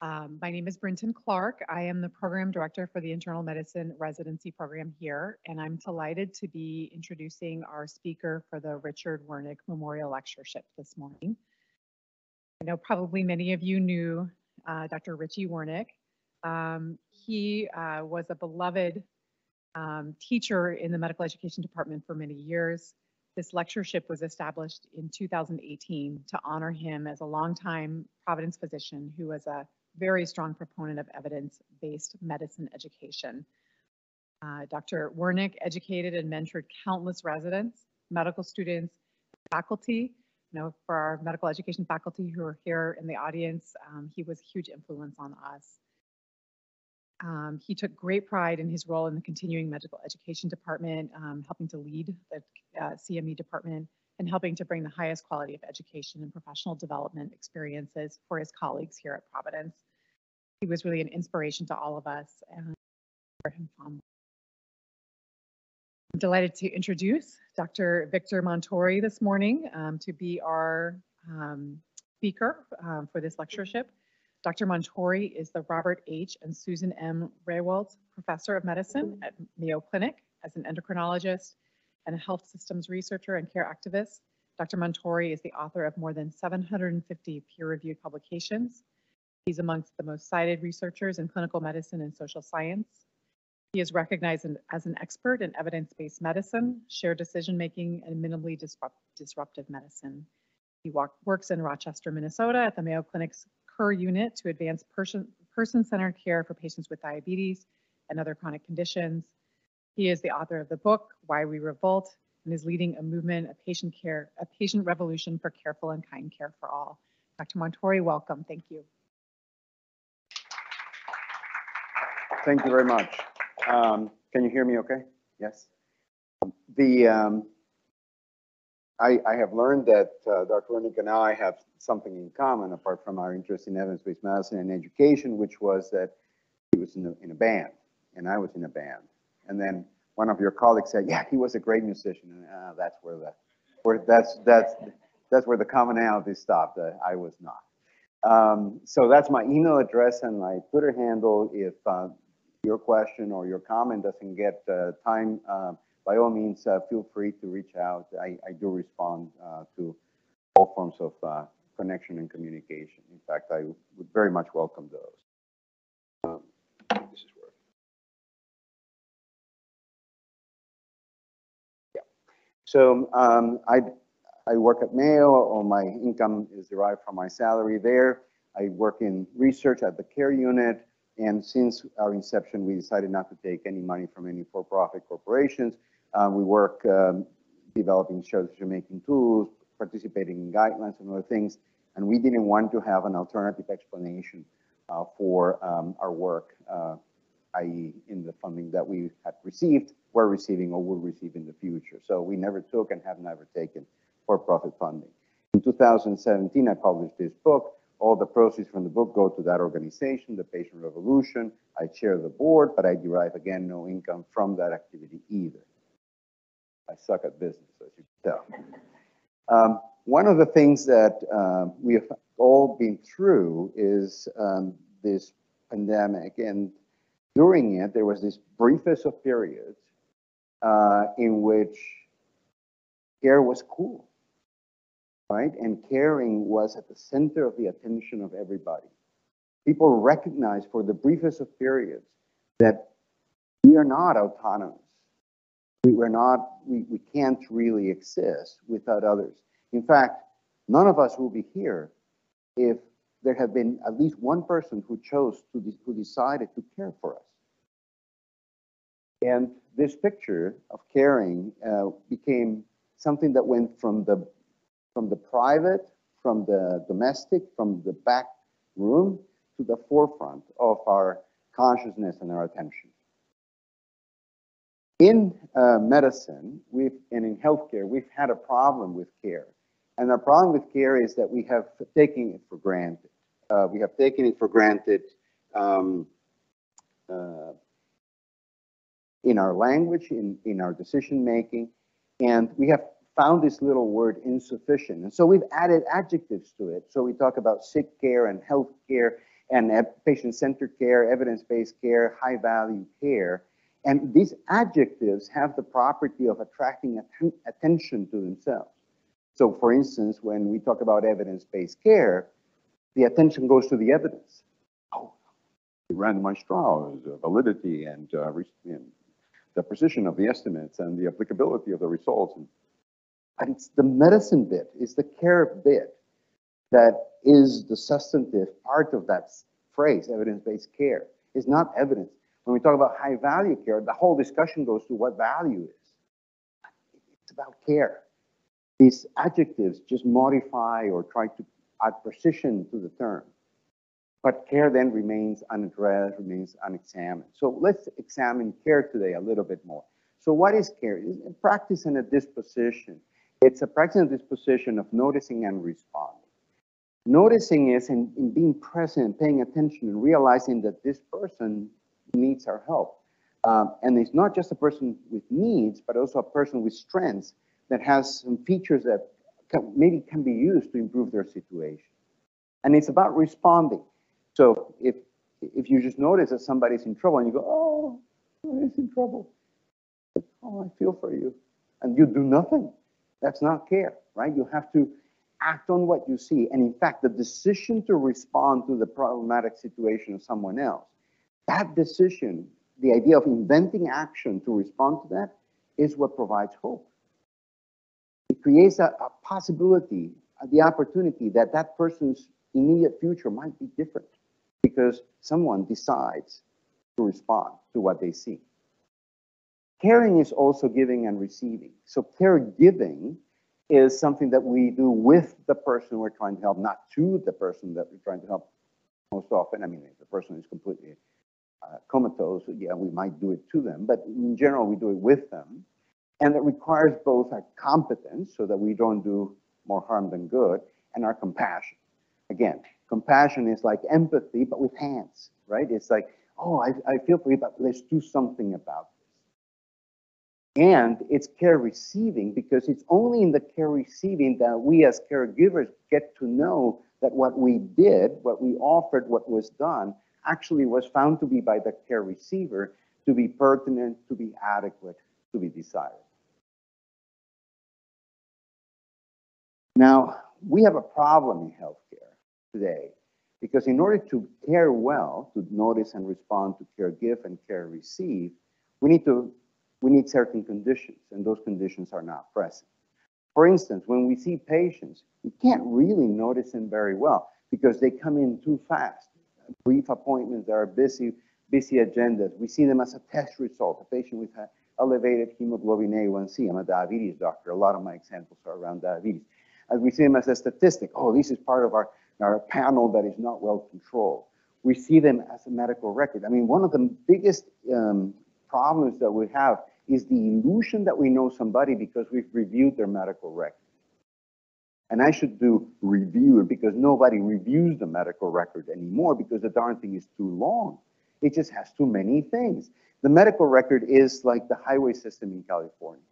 Um, my name is Brinton Clark. I am the program director for the internal medicine residency program here, and I'm delighted to be introducing our speaker for the Richard Wernick Memorial Lectureship this morning. I know probably many of you knew uh, Dr. Richie Wernick. Um, he uh, was a beloved um, teacher in the medical education department for many years. This lectureship was established in 2018 to honor him as a longtime Providence physician who was a very strong proponent of evidence-based medicine education. Uh, Dr. Wernick educated and mentored countless residents, medical students, faculty. You know, for our medical education faculty who are here in the audience, um, he was a huge influence on us. Um, he took great pride in his role in the continuing medical education department, um, helping to lead the uh, CME department and helping to bring the highest quality of education and professional development experiences for his colleagues here at Providence he was really an inspiration to all of us and. I'm delighted to introduce Dr. Victor Montori this morning um, to be our um, speaker um, for this lectureship. Dr. Montori is the Robert H. and Susan M. Rehwoldt Professor of Medicine at Mayo Clinic as an endocrinologist and a health systems researcher and care activist. Dr. Montori is the author of more than 750 peer-reviewed publications He's amongst the most cited researchers in clinical medicine and social science. He is recognized as an expert in evidence-based medicine, shared decision-making, and minimally disrupt disruptive medicine. He works in Rochester, Minnesota at the Mayo Clinic's KER unit to advance person-centered care for patients with diabetes and other chronic conditions. He is the author of the book, Why We Revolt, and is leading a movement of patient care, a patient revolution for careful and kind care for all. Dr. Montori, welcome. Thank you. Thank you very much. Um, can you hear me okay? Yes? The, um, I, I, have learned that uh, Dr. Wernick and I have something in common apart from our interest in evidence-based medicine and education, which was that he was in a, in a band and I was in a band. And then one of your colleagues said, yeah, he was a great musician. And uh, that's where the, where that's, that's, that's where the commonality stopped. Uh, I was not. Um, so that's my email address and my Twitter handle. If uh, your question or your comment doesn't get uh, time, uh, by all means, uh, feel free to reach out. I, I do respond to all forms of connection and communication. In fact, I would very much welcome those. Um, this is where. Yeah. So um, I, I work at Mayo. All my income is derived from my salary there. I work in research at the KER unit. And since our inception, we decided not to take any money from any for-profit corporations. Um, we work um, developing decision-making tools, participating in guidelines and other things. And we didn't want to have an alternative explanation uh, for um, our work, uh, i.e. in the funding that we had received, were receiving, or will receive in the future. So we never took and have never taken for-profit funding. In 2017, I published this book, all the proceeds from the book go to that organization, the Patient Revolution. I chair the board, but I derive, again, no income from that activity either. I suck at business, as you can tell. Um, one of the things that uh, we have all been through is um, this pandemic, and during it, there was this briefest of periods uh, in which care was cool right? And caring was at the center of the attention of everybody. People recognized for the briefest of periods that we are not autonomous. We, we're not, we, we can't really exist without others. In fact, none of us will be here if there had been at least one person who chose to, de who decided to care for us. And this picture of caring uh, became something that went from the from the private, from the domestic, from the back room to the forefront of our consciousness and our attention. In uh, medicine, we've, and in healthcare, we've had a problem with care. And our problem with care is that we have taken it for granted. Uh, we have taken it for granted um, uh, in our language, in, in our decision making, and we have found this little word insufficient. And so we've added adjectives to it. So we talk about sick care and health care. and patient-centered care, evidence-based care, high-value care. And these adjectives have the property of attracting atten- attention to themselves. So for instance, when we talk about evidence-based care, the attention goes to the evidence. Oh, randomized trials, validity and, uh, and the precision of the estimates and the applicability of the results. And it's the medicine bit, it's the care bit that is the substantive part of that phrase, evidence-based care. It's not evidence. When we talk about high-value care, the whole discussion goes to what value is. It's about care. These adjectives just modify or try to add precision to the term. But care then remains unaddressed, remains unexamined. So let's examine care today a little bit more. So what is care? It's a practice and a disposition. It's a practice and disposition of noticing and responding. Noticing is in, in being present, paying attention, and realizing that this person needs our help. Um, and it's not just a person with needs, but also a person with strengths that has some features that can, maybe can be used to improve their situation. And it's about responding. So if if you just notice that somebody's in trouble and you go, oh, he's in trouble. Oh, I feel for you. And you do nothing. That's not care, right? You have to act on what you see. And in fact, the decision to respond to the problematic situation of someone else, that decision, the idea of inventing action to respond to that, is what provides hope. It creates a, a possibility, uh, the opportunity that that person's immediate future might be different because someone decides to respond to what they see. Caring is also giving and receiving. So caregiving is something that we do with the person we're trying to help, not to the person that we're trying to help most often. I mean, if the person is completely uh, comatose, yeah, we might do it to them, but in general, we do it with them. And it requires both our competence so that we don't do more harm than good and our compassion. Again, compassion is like empathy, but with hands, right? It's like, oh, I, I feel for you, but let's do something about. And it's care receiving because it's only in the care receiving that we as caregivers get to know that what we did, what we offered, what was done, actually was found to be by the care receiver to be pertinent, to be adequate, to be desired. Now, we have a problem in healthcare today because in order to care well, to notice and respond to care give and care receive, we need to we need certain conditions, and those conditions are not present. For instance, when we see patients, we can't really notice them very well because they come in too fast. Brief appointments that are busy, busy agendas. We see them as a test result. A patient with elevated hemoglobin A1C. I'm a diabetes doctor. A lot of my examples are around diabetes. As we see them as a statistic. Oh, this is part of our, our panel that is not well controlled. We see them as a medical record. I mean, one of the biggest um, problems that we have is the illusion that we know somebody because we've reviewed their medical record. And I should do review because nobody reviews the medical record anymore because the darn thing is too long. It just has too many things. The medical record is like the highway system in California,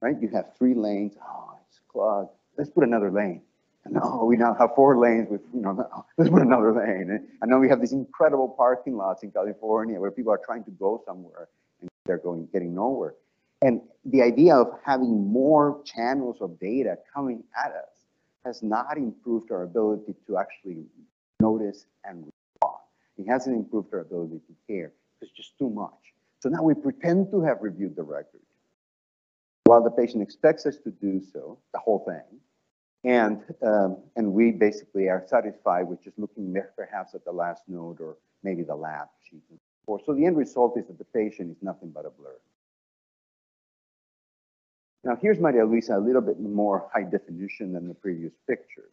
right? You have three lanes. Oh, it's clogged. Let's put another lane. And oh, we now have four lanes with, you know, let's put another lane. And I know we have these incredible parking lots in California where people are trying to go somewhere they're going, getting nowhere. And the idea of having more channels of data coming at us has not improved our ability to actually notice and respond. It hasn't improved our ability to care. It's just too much. So now we pretend to have reviewed the record while the patient expects us to do so, the whole thing. And, um, and we basically are satisfied with just looking perhaps at the last note or maybe the lab sheet. and so. So the end result is that the patient is nothing but a blur. Now here's Maria Luisa, a little bit more high definition than the previous picture.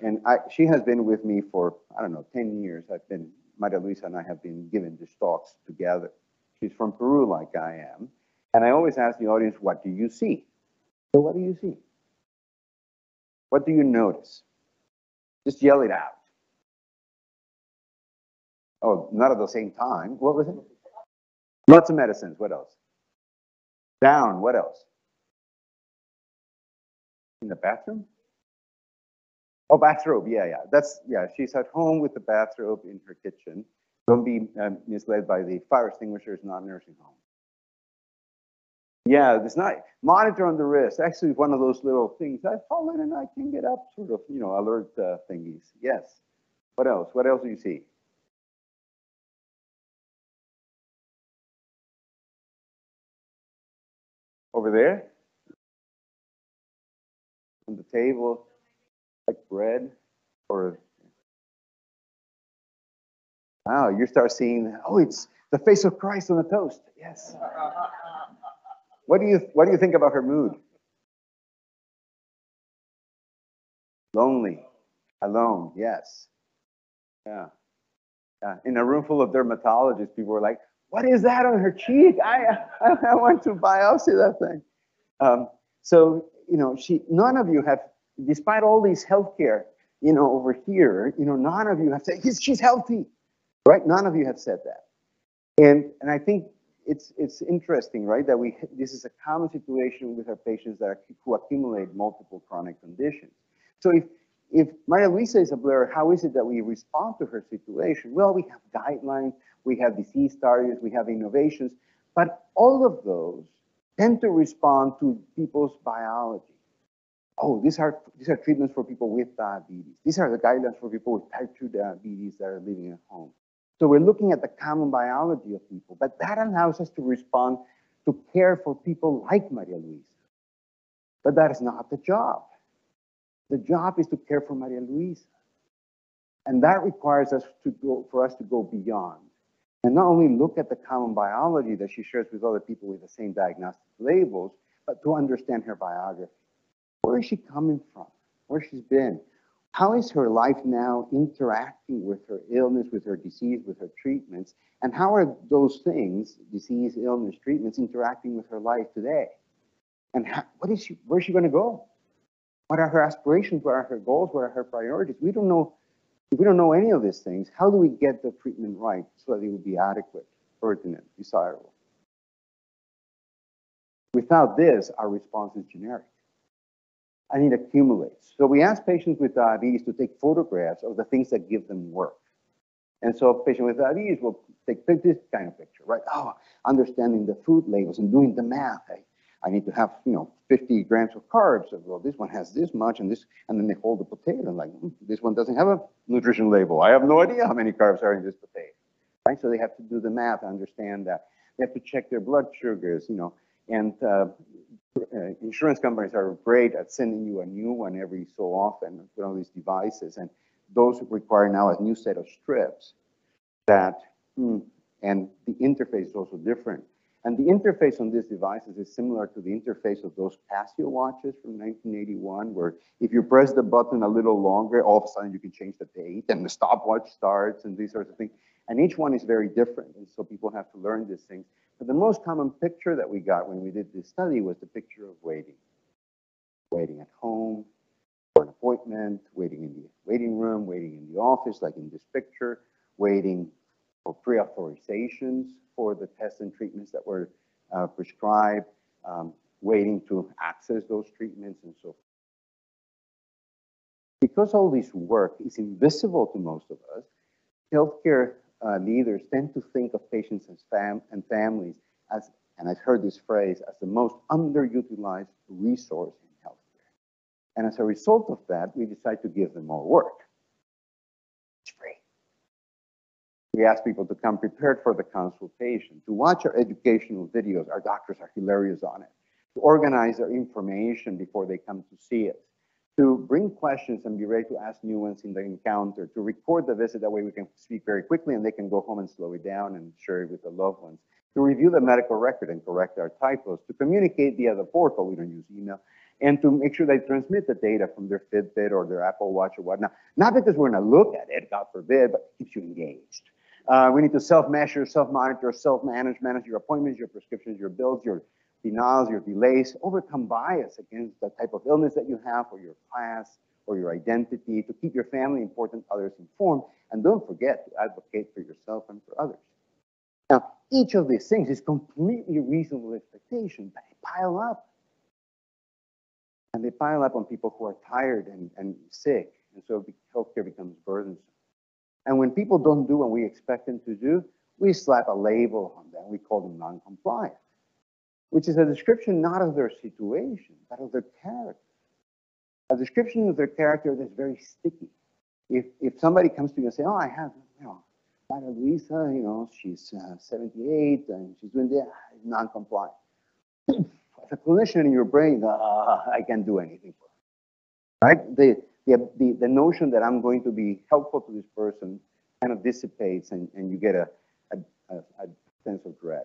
And I, she has been with me for, I don't know, 10 years. I've been, Maria Luisa and I have been giving these talks together. She's from Peru like I am. And I always ask the audience, what do you see? So what do you see? What do you notice? Just yell it out. Oh, not at the same time. What was it? Lots of medicines. What else? Down. What else? In the bathroom? Oh, bathrobe, yeah, yeah, that's, yeah, she's at home with the bathrobe in her kitchen. Don't be um, misled by the fire extinguisher, it's not a nursing home. Yeah, it's not, monitor on the wrist, actually one of those little things, I've fallen and I can get up, sort of, you know, alert uh, thingies, yes. What else, what else do you see? Over there? On the table, like bread or wow, you start seeing oh, it's the face of Christ on the toast. Yes. What do you what do you think about her mood? Lonely, alone. Yes. Yeah. Yeah. In a room full of dermatologists, people were like, "What is that on her cheek? I I, I want to biopsy that thing." Um, so you know, she none of you have despite all these healthcare, you know, over here, you know, none of you have said she's healthy, right? None of you have said that. And, and I think it's, it's interesting, right, that we, this is a common situation with our patients that are, who accumulate multiple chronic conditions. So if, if Maria Luisa is a blur, how is it that we respond to her situation? Well, we have guidelines, we have disease targets, we have innovations, but all of those tend to respond to people's biology oh, these are, these are treatments for people with diabetes. These are the guidelines for people with type 2 diabetes that are living at home. So we're looking at the common biology of people, but that allows us to respond to care for people like Maria Luisa. But that is not the job. The job is to care for Maria Luisa. And that requires us to go, for us to go beyond and not only look at the common biology that she shares with other people with the same diagnostic labels, but to understand her biography. Where is she coming from? Where she's been? How is her life now interacting with her illness, with her disease, with her treatments? And how are those things, disease, illness, treatments, interacting with her life today? And how, what is she, where's she going to go? What are her aspirations? What are her goals? What are her priorities? We don't know. If we don't know any of these things, how do we get the treatment right so that it will be adequate, pertinent, desirable? Without this, our response is generic and it accumulates. So we ask patients with diabetes to take photographs of the things that give them work. And so a patient with diabetes will take this kind of picture, right? Oh, understanding the food labels and doing the math. I need to have, you know, 50 grams of carbs. Well, this one has this much and this, and then they hold the potato and like, mm, this one doesn't have a nutrition label. I have no idea how many carbs are in this potato, right? So they have to do the math, understand that. They have to check their blood sugars, you know, and uh, uh, insurance companies are great at sending you a new one every so often with all these devices. And those require now a new set of strips that, hmm, and the interface is also different. And the interface on these devices is similar to the interface of those Casio watches from 1981, where if you press the button a little longer, all of a sudden you can change the date and the stopwatch starts and these sorts of things. And each one is very different. And so people have to learn these things. But the most common picture that we got when we did this study was the picture of waiting. Waiting at home for an appointment, waiting in the waiting room, waiting in the office, like in this picture, waiting for pre-authorizations for the tests and treatments that were uh, prescribed, um, waiting to access those treatments and so forth. Because all this work is invisible to most of us, healthcare uh, leaders tend to think of patients as fam and families as, and I've heard this phrase, as the most underutilized resource in healthcare. And as a result of that, we decide to give them more work. It's free. We ask people to come prepared for the consultation, to watch our educational videos. Our doctors are hilarious on it. To organize their information before they come to see us to bring questions and be ready to ask new ones in the encounter, to record the visit, that way we can speak very quickly and they can go home and slow it down and share it with the loved ones, to review the medical record and correct our typos, to communicate via the portal, we don't use email, and to make sure they transmit the data from their Fitbit or their Apple Watch or whatnot. Not because we're gonna look at it, God forbid, but it keeps you engaged. Uh, we need to self-measure, self-monitor, self-manage, manage your appointments, your prescriptions, your bills, your denials, your delays, overcome bias against the type of illness that you have or your class or your identity, to keep your family important, others informed, and don't forget to advocate for yourself and for others. Now, each of these things is completely reasonable expectation, but they pile up. And they pile up on people who are tired and, and sick And so healthcare becomes burdensome. And when people don't do what we expect them to do, we slap a label on them. We call them non-compliant, which is a description not of their situation, but of their character. A description of their character that's very sticky. If, if somebody comes to you and say, oh, I have, you know, Maria Luisa, you know, she's uh, 78 and she's doing that, non-compliant. As a clinician in your brain, uh, I can't do anything for her. Right? The, the, the, the notion that I'm going to be helpful to this person kind of dissipates and, and you get a, a, a, a sense of dread.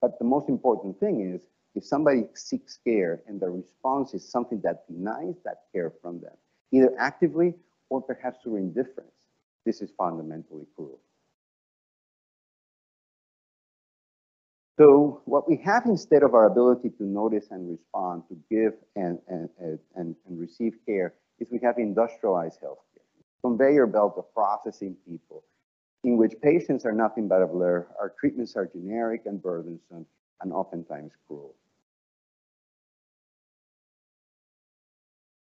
But the most important thing is if somebody seeks care and the response is something that denies that care from them, either actively or perhaps through indifference, this is fundamentally cruel. So what we have instead of our ability to notice and respond, to give and, and, and, and receive care, is we have industrialized healthcare, conveyor belt of processing people, in which patients are nothing but a blur, our treatments are generic and burdensome, and oftentimes cruel.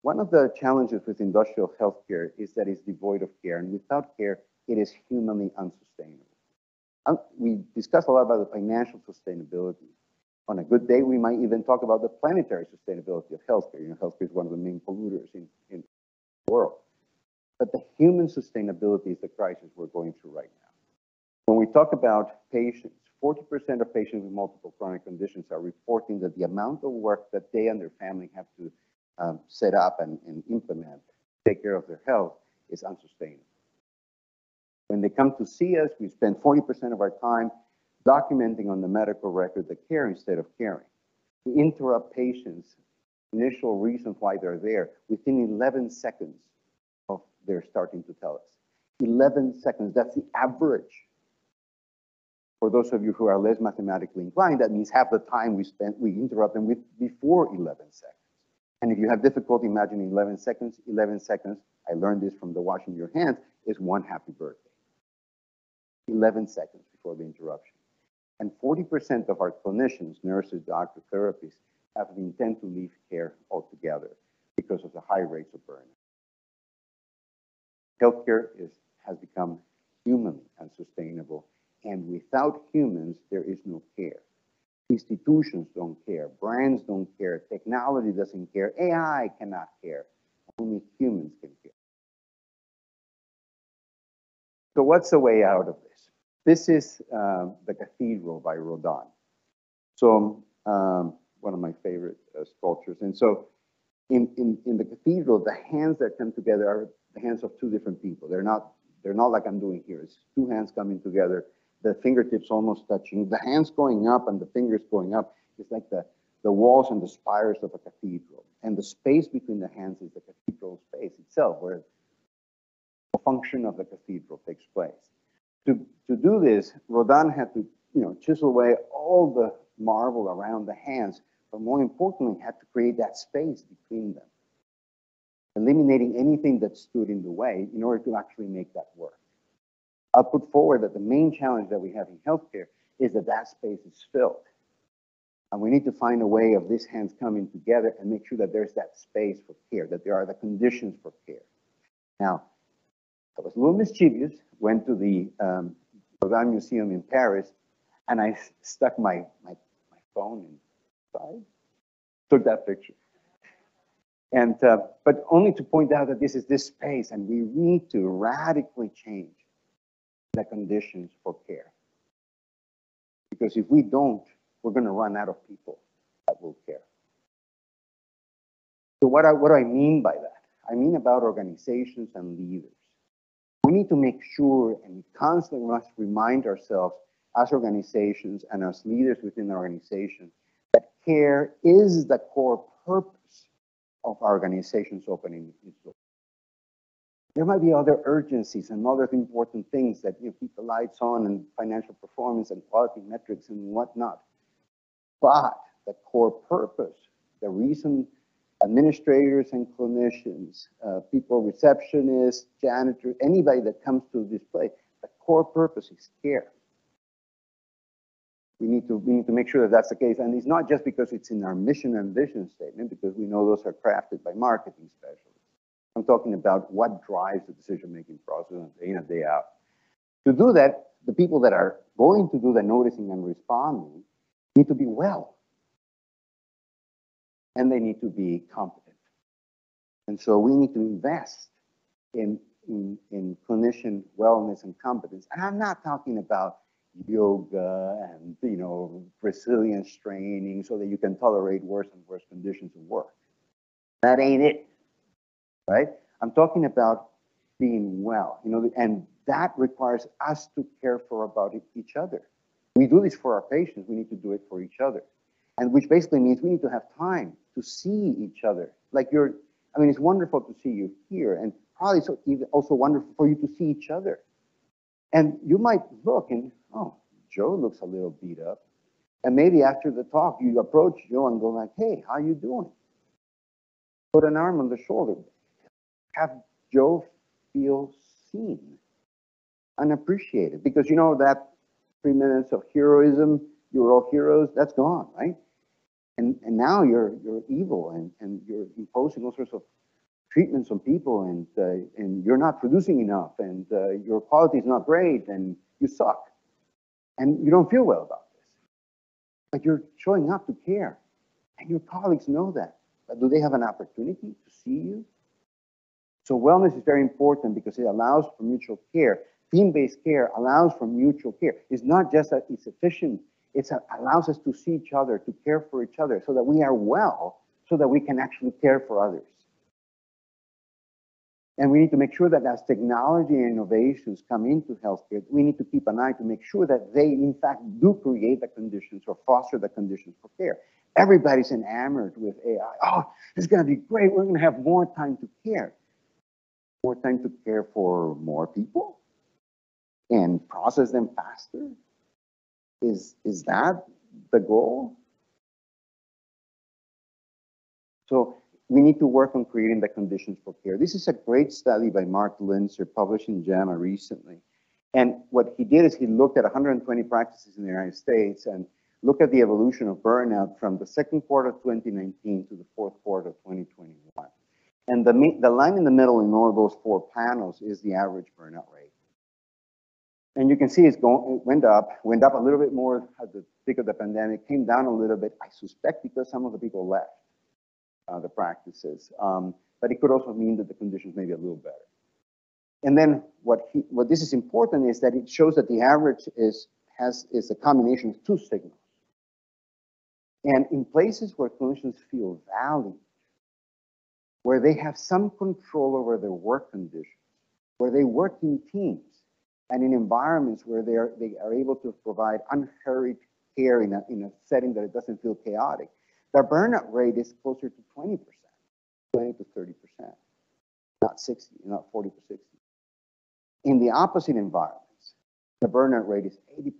One of the challenges with industrial healthcare is that it's devoid of care, and without care, it is humanly unsustainable. We discuss a lot about the financial sustainability. On a good day, we might even talk about the planetary sustainability of healthcare. You know, healthcare is one of the main polluters in, in the world. But the human sustainability is the crisis we're going through right now. When we talk about patients, 40% of patients with multiple chronic conditions are reporting that the amount of work that they and their family have to um, set up and, and implement, take care of their health, is unsustainable. When they come to see us, we spend 40% of our time documenting on the medical record the care instead of caring. We interrupt patients' initial reasons why they're there within 11 seconds of their starting to tell us. 11 seconds, that's the average. For those of you who are less mathematically inclined, that means half the time we spend, we interrupt them with before 11 seconds. And if you have difficulty imagining 11 seconds, 11 seconds, I learned this from the washing your hands, is one happy birthday. 11 seconds before the interruption. And 40% of our clinicians, nurses, doctors, therapists, have the intent to leave care altogether because of the high rates of burnout. Healthcare is, has become human and sustainable, and without humans, there is no care. Institutions don't care, brands don't care, technology doesn't care, AI cannot care. Only humans can care. So what's the way out of this? This is uh, the Cathedral by Rodin. So um, one of my favorite uh, sculptures. And so in, in, in the cathedral, the hands that come together are the hands of two different people. They're not, they're not like I'm doing here. It's two hands coming together, the fingertips almost touching, the hands going up and the fingers going up. It's like the, the walls and the spires of a cathedral. And the space between the hands is the cathedral space itself, where the function of the cathedral takes place. To, to do this, Rodin had to you know, chisel away all the marble around the hands, but more importantly, had to create that space between them, eliminating anything that stood in the way in order to actually make that work. I'll put forward that the main challenge that we have in healthcare is that that space is filled. And we need to find a way of these hands coming together and make sure that there's that space for care, that there are the conditions for care. Now, I was a little mischievous, went to the um, Rodin Museum in Paris, and I stuck my, my, my phone inside, took that picture. And, uh, but only to point out that this is this space, and we need to radically change the conditions for care. Because if we don't, we're going to run out of people that will care. So what, I, what do I mean by that? I mean about organizations and leaders. We need to make sure and constantly must remind ourselves as organizations and as leaders within the organization that care is the core purpose of our organization's opening its doors. There might be other urgencies and other important things that you know, keep the lights on and financial performance and quality metrics and whatnot. But the core purpose, the reason administrators and clinicians, uh, people, receptionists, janitors, anybody that comes to this place, the core purpose is care. We need to we need to make sure that that's the case, and it's not just because it's in our mission and vision statement, because we know those are crafted by marketing specialists. I'm talking about what drives the decision-making process day in and day out. To do that, the people that are going to do the noticing and responding need to be well. And they need to be competent. And so we need to invest in, in, in clinician wellness and competence. And I'm not talking about yoga and, you know, resilience training so that you can tolerate worse and worse conditions of work. That ain't it, right? I'm talking about being well, you know, and that requires us to care for about each other. We do this for our patients, we need to do it for each other. And which basically means we need to have time to see each other. Like you're, I mean, it's wonderful to see you here and probably so even also wonderful for you to see each other. And you might look and, oh, Joe looks a little beat up. And maybe after the talk, you approach Joe and go like, hey, how you doing? Put an arm on the shoulder. Have Joe feel seen and appreciated. Because you know that three minutes of heroism, you're all heroes, that's gone, right? And, and now you're, you're evil and, and you're imposing all sorts of treatments on people and, uh, and you're not producing enough and uh, your quality is not great and you suck. And you don't feel well about this. But you're showing up to care. And your colleagues know that. But do they have an opportunity to see you? So wellness is very important because it allows for mutual care. Team-based care allows for mutual care. It's not just that it's efficient, it allows us to see each other, to care for each other so that we are well, so that we can actually care for others. And we need to make sure that as technology and innovations come into healthcare, we need to keep an eye to make sure that they, in fact, do create the conditions or foster the conditions for care. Everybody's enamored with AI. Oh, it's going to be great. We're going to have more time to care. More time to care for more people and process them faster. Is, is that the goal? So we need to work on creating the conditions for care. This is a great study by Mark Linzer published in JAMA recently. And what he did is he looked at 120 practices in the United States and looked at the evolution of burnout from the second quarter of 2019 to the fourth quarter of 2021. And the, the line in the middle in all those four panels is the average burnout rate. And you can see it's going, it went up, went up a little bit more at the peak of the pandemic, came down a little bit, I suspect because some of the people left uh, the practices. Um, but it could also mean that the conditions may be a little better. And then what he, what this is important is that it shows that the average is has is a combination of two signals. And in places where clinicians feel valued, where they have some control over their work conditions, where they work in teams and in environments where they are, they are able to provide unhurried care in a, in a setting that it doesn't feel chaotic, their burnout rate is closer to 20%, 20 to 30%, not 60, not 40 to 60. In the opposite environments, the burnout rate is 80%.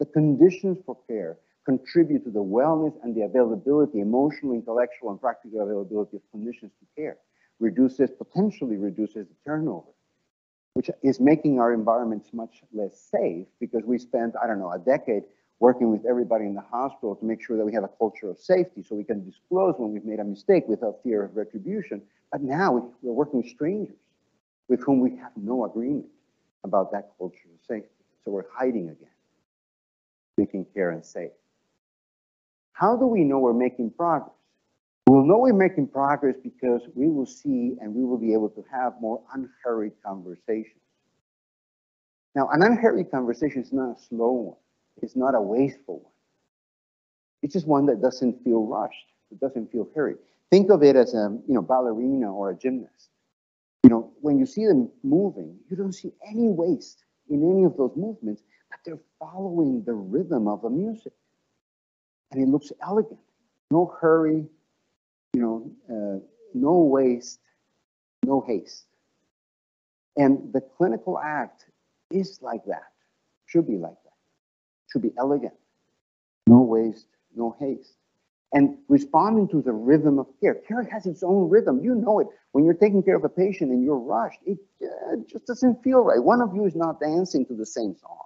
The conditions for care contribute to the wellness and the availability, emotional, intellectual, and practical availability of clinicians to care, reduces, potentially reduces the turnover, which is making our environments much less safe because we spent, I don't know, a decade working with everybody in the hospital to make sure that we have a culture of safety so we can disclose when we've made a mistake without fear of retribution. But now we're working with strangers with whom we have no agreement about that culture of safety. So we're hiding again, making care and safe. How do we know we're making progress? We'll know we're making progress because we will see and we will be able to have more unhurried conversations. Now, an unhurried conversation is not a slow one. It's not a wasteful one. It's just one that doesn't feel rushed. It doesn't feel hurried. Think of it as a you know ballerina or a gymnast. You know, when you see them moving, you don't see any waste in any of those movements, but they're following the rhythm of the music. And it looks elegant. No hurry, you know, uh, no waste, no haste. And the clinical act is like that, should be like that should be elegant. No waste, no haste. And responding to the rhythm of care. Care has its own rhythm. You know it. When you're taking care of a patient and you're rushed, it uh, just doesn't feel right. One of you is not dancing to the same song.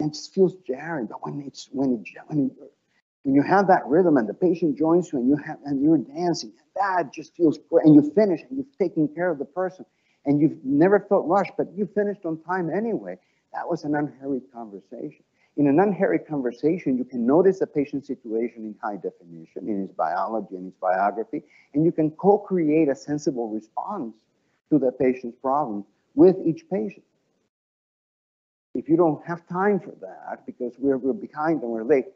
And it just feels jarring. But when it's when it, when it, when you have that rhythm and the patient joins you and you have and you're dancing, that just feels great. And you finish and you've taken care of the person and you've never felt rushed, but you finished on time anyway. That was an unhurried conversation. In an unhurried conversation, you can notice the patient's situation in high definition, in his biology and his biography, and you can co-create a sensible response to the patient's problem with each patient. If you don't have time for that because we're, we're behind and we're late,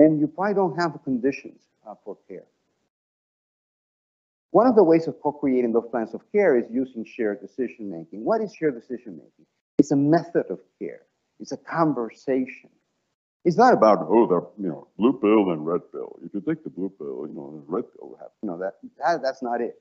then you probably don't have the conditions uh, for care. One of the ways of co-creating those plans of care is using shared decision making. What is shared decision making? It's a method of care. It's a conversation. It's not about, oh, the, you know, blue pill and red pill. If you take the blue pill, you know, the red pill will happen. Know, that, that, that's not it.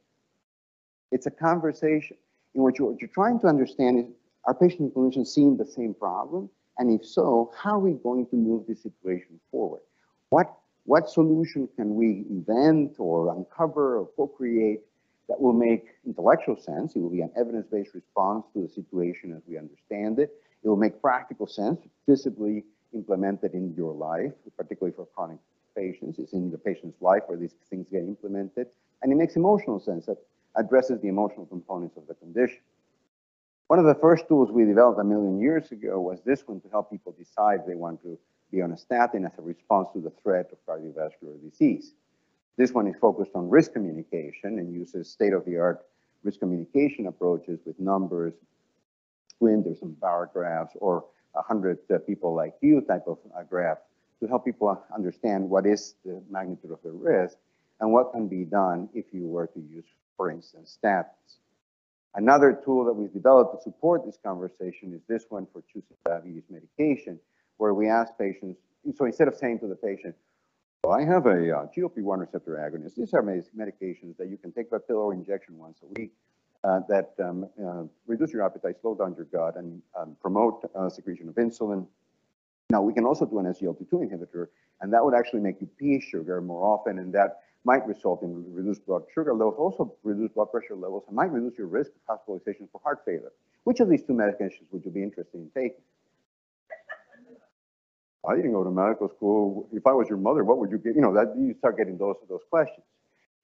It's a conversation in which what you're trying to understand is, are patient and clinicians seeing the same problem? And if so, how are we going to move this situation forward? What, what solution can we invent or uncover or co-create that will make intellectual sense? It will be an evidence-based response to the situation as we understand it. It will make practical sense, visibly implemented in your life, particularly for chronic patients. It's in the patient's life where these things get implemented. And it makes emotional sense that addresses the emotional components of the condition. One of the first tools we developed a million years ago was this one to help people decide they want to be on a statin as a response to the threat of cardiovascular disease. This one is focused on risk communication and uses state-of-the-art risk communication approaches with numbers, splinters and bar graphs, or 100 uh, people like you type of uh, graph to help people understand what is the magnitude of the risk and what can be done if you were to use, for instance, statins. Another tool that we've developed to support this conversation is this one for choosing diabetes medication, where we ask patients, so instead of saying to the patient, well, I have a uh, GLP-1 receptor agonist. These are medications that you can take by pill or injection once a week uh, that um, uh, reduce your appetite, slow down your gut, and um, promote uh, secretion of insulin. Now, we can also do an SGLT2 inhibitor, and that would actually make you pee sugar more often, and that might result in reduced blood sugar levels, also reduce blood pressure levels, and might reduce your risk of hospitalization for heart failure. Which of these two medications would you be interested in taking? I didn't go to medical school. If I was your mother, what would you get? You know, that you start getting those those questions.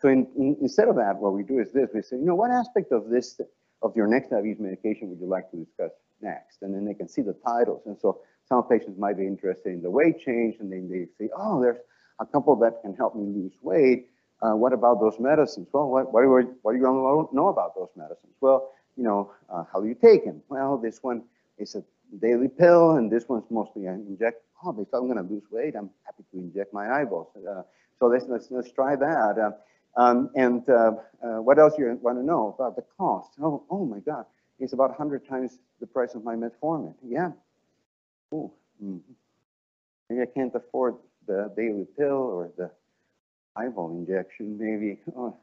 So in, in, instead of that, what we do is this: we say, you know, what aspect of this of your next diabetes medication would you like to discuss next? And then they can see the titles. And so some patients might be interested in the weight change, and then they say, oh, there's a couple that can help me lose weight. Uh, what about those medicines? Well, what, what, are, what are you going to know about those medicines? Well, you know, uh, how do you take them? Well, this one is a daily pill, and this one's mostly an inject. Oh, if I'm going to lose weight, I'm happy to inject my eyeballs. Uh, so let's, let's, let's try that. Uh, um, and uh, uh, what else you want to know about the cost? Oh, oh my God, it's about 100 times the price of my metformin. Yeah. Oh, mm -hmm. maybe I can't afford the daily pill or the eyeball injection. Maybe oh,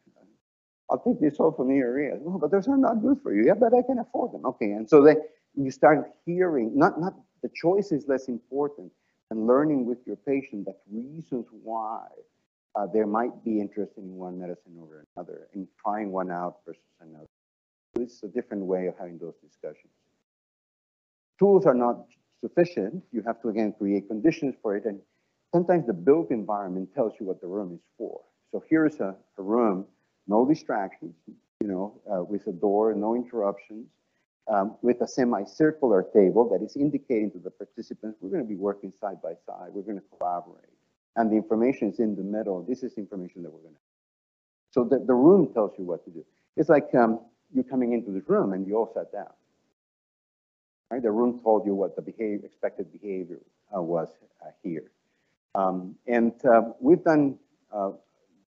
I'll take this off from the area. Oh, but those are not good for you. Yeah, but I can afford them. Okay, and so then you start hearing not not the choice is less important than learning with your patient the reasons why uh, there might be interest in one medicine over another and trying one out versus another. So It's a different way of having those discussions. Tools are not sufficient. You have to, again, create conditions for it. And sometimes the built environment tells you what the room is for. So here's a, a room, no distractions, you know, uh, with a door, no interruptions, um, with a semicircular table that is indicating to the participants, we're going to be working side by side. We're going to collaborate and the information is in the middle. This is information that we're going to. have. So the, the room tells you what to do. It's like um, you coming into this room and you all sat down. Right? The room told you what the behavior, expected behavior uh, was uh, here. Um, and uh, we've done a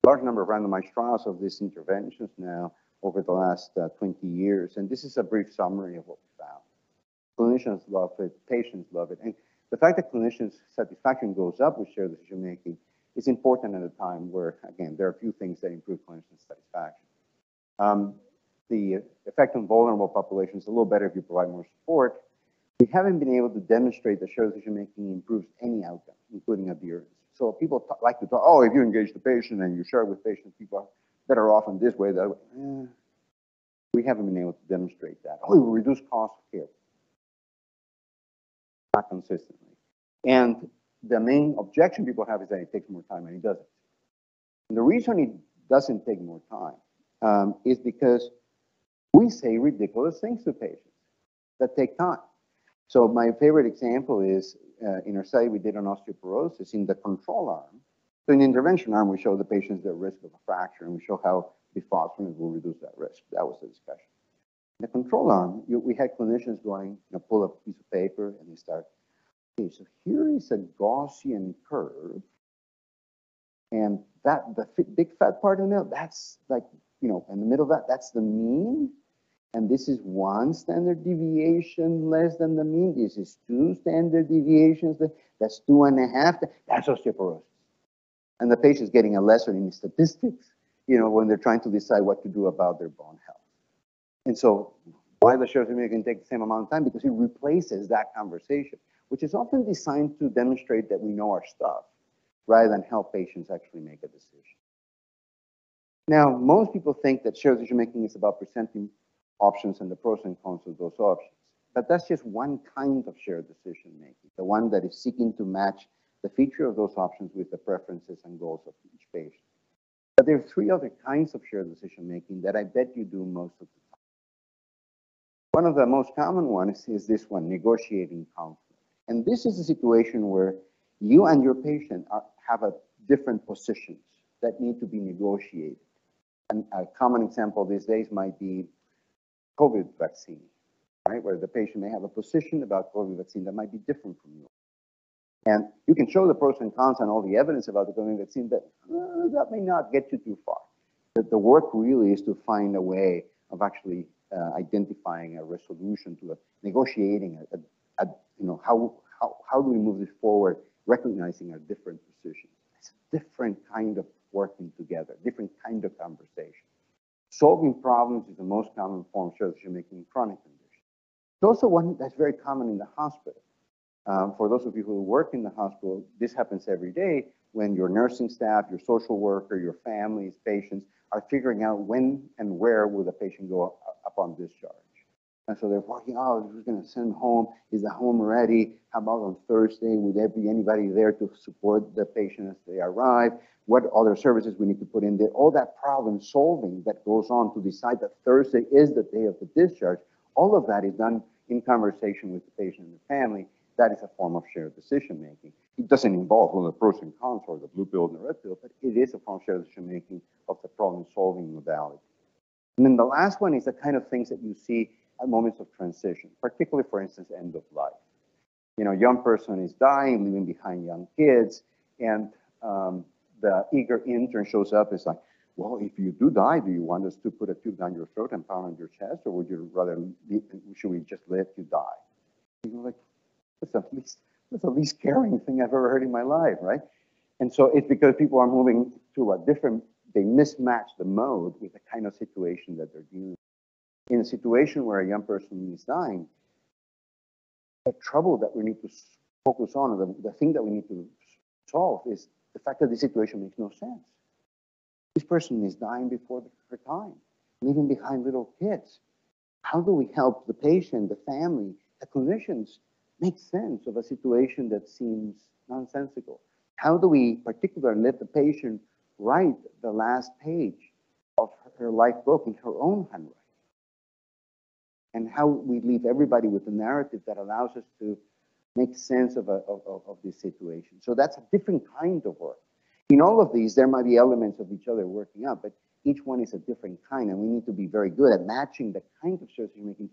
large number of randomized trials of these interventions now over the last uh, 20 years. And this is a brief summary of what we found. Clinicians love it, patients love it. And the fact that clinicians' satisfaction goes up with shared decision making is important at a time where, again, there are a few things that improve clinician satisfaction. Um, the effect on vulnerable populations is a little better if you provide more support. We haven't been able to demonstrate that shared decision making improves any outcome, including adherence. So people like to talk, oh, if you engage the patient and you share with patients, people better off in this way, that. Eh, we haven't been able to demonstrate that. Oh, we reduce cost of care not consistently. And the main objection people have is that it takes more time, and it doesn't. And the reason it doesn't take more time um, is because we say ridiculous things to patients that take time. So my favorite example is uh, in our study we did on osteoporosis in the control arm. So in the intervention arm, we show the patients the risk of a fracture, and we show how bisphosphonates will reduce that risk. That was the discussion. In the control arm, you, we had clinicians going, you know, pull up a piece of paper, and they start, okay, so here is a Gaussian curve, and that the big fat part in the middle, that's like, you know, in the middle of that, that's the mean. And this is one standard deviation less than the mean. This is two standard deviations. That's two and a half. That's osteoporosis. And the patient's getting a lesson in statistics, you know, when they're trying to decide what to do about their bone health. And so why the shared decision can take the same amount of time? Because it replaces that conversation, which is often designed to demonstrate that we know our stuff rather than help patients actually make a decision. Now, most people think that shared decision making is about presenting options and the pros and cons of those options. But that's just one kind of shared decision making, the one that is seeking to match the feature of those options with the preferences and goals of each patient. But there are three other kinds of shared decision making that I bet you do most of the time. One of the most common ones is this one, negotiating conflict. And this is a situation where you and your patient are, have a different positions that need to be negotiated. And a common example these days might be COVID vaccine, right? Where the patient may have a position about COVID vaccine that might be different from yours. And you can show the pros and cons and all the evidence about the COVID vaccine, but uh, that may not get you too far. The, the work really is to find a way of actually uh, identifying a resolution to a negotiating a, a, a, you know how, how how do we move this forward recognizing our different positions it's a different kind of working together different kind of conversation Solving problems is the most common form of decision making in chronic conditions. It's also one that's very common in the hospital. Um, for those of you who work in the hospital, this happens every day when your nursing staff, your social worker, your families, patients are figuring out when and where will the patient go upon discharge. And so they're working, oh, who's going to send home? Is the home ready? How about on Thursday? Would there be anybody there to support the patient as they arrive? What other services we need to put in there? All that problem solving that goes on to decide that Thursday is the day of the discharge. All of that is done in conversation with the patient and the family. That is a form of shared decision making. It doesn't involve well, the pros and cons or the blue pill and the red pill, but it is a form of shared decision making of the problem solving modality. And then the last one is the kind of things that you see at moments of transition, particularly, for instance, end of life. You know, young person is dying, leaving behind young kids, and um, the eager intern shows up. It's like, well, if you do die, do you want us to put a tube down your throat and pound on your chest, or would you rather, should we just let you die? You're like, that's the least, that's the least caring thing I've ever heard in my life, right? And so it's because people are moving to a different, they mismatch the mode with the kind of situation that they're dealing with in a situation where a young person is dying, the trouble that we need to focus on, the, the thing that we need to solve is the fact that the situation makes no sense. This person is dying before her time, leaving behind little kids. How do we help the patient, the family, the clinicians make sense of a situation that seems nonsensical? How do we particularly let the patient write the last page of her life book in her own handwriting? and how we leave everybody with a narrative that allows us to make sense of, a, of, of this situation. So that's a different kind of work. In all of these, there might be elements of each other working out, but each one is a different kind, and we need to be very good at matching the kind of decision making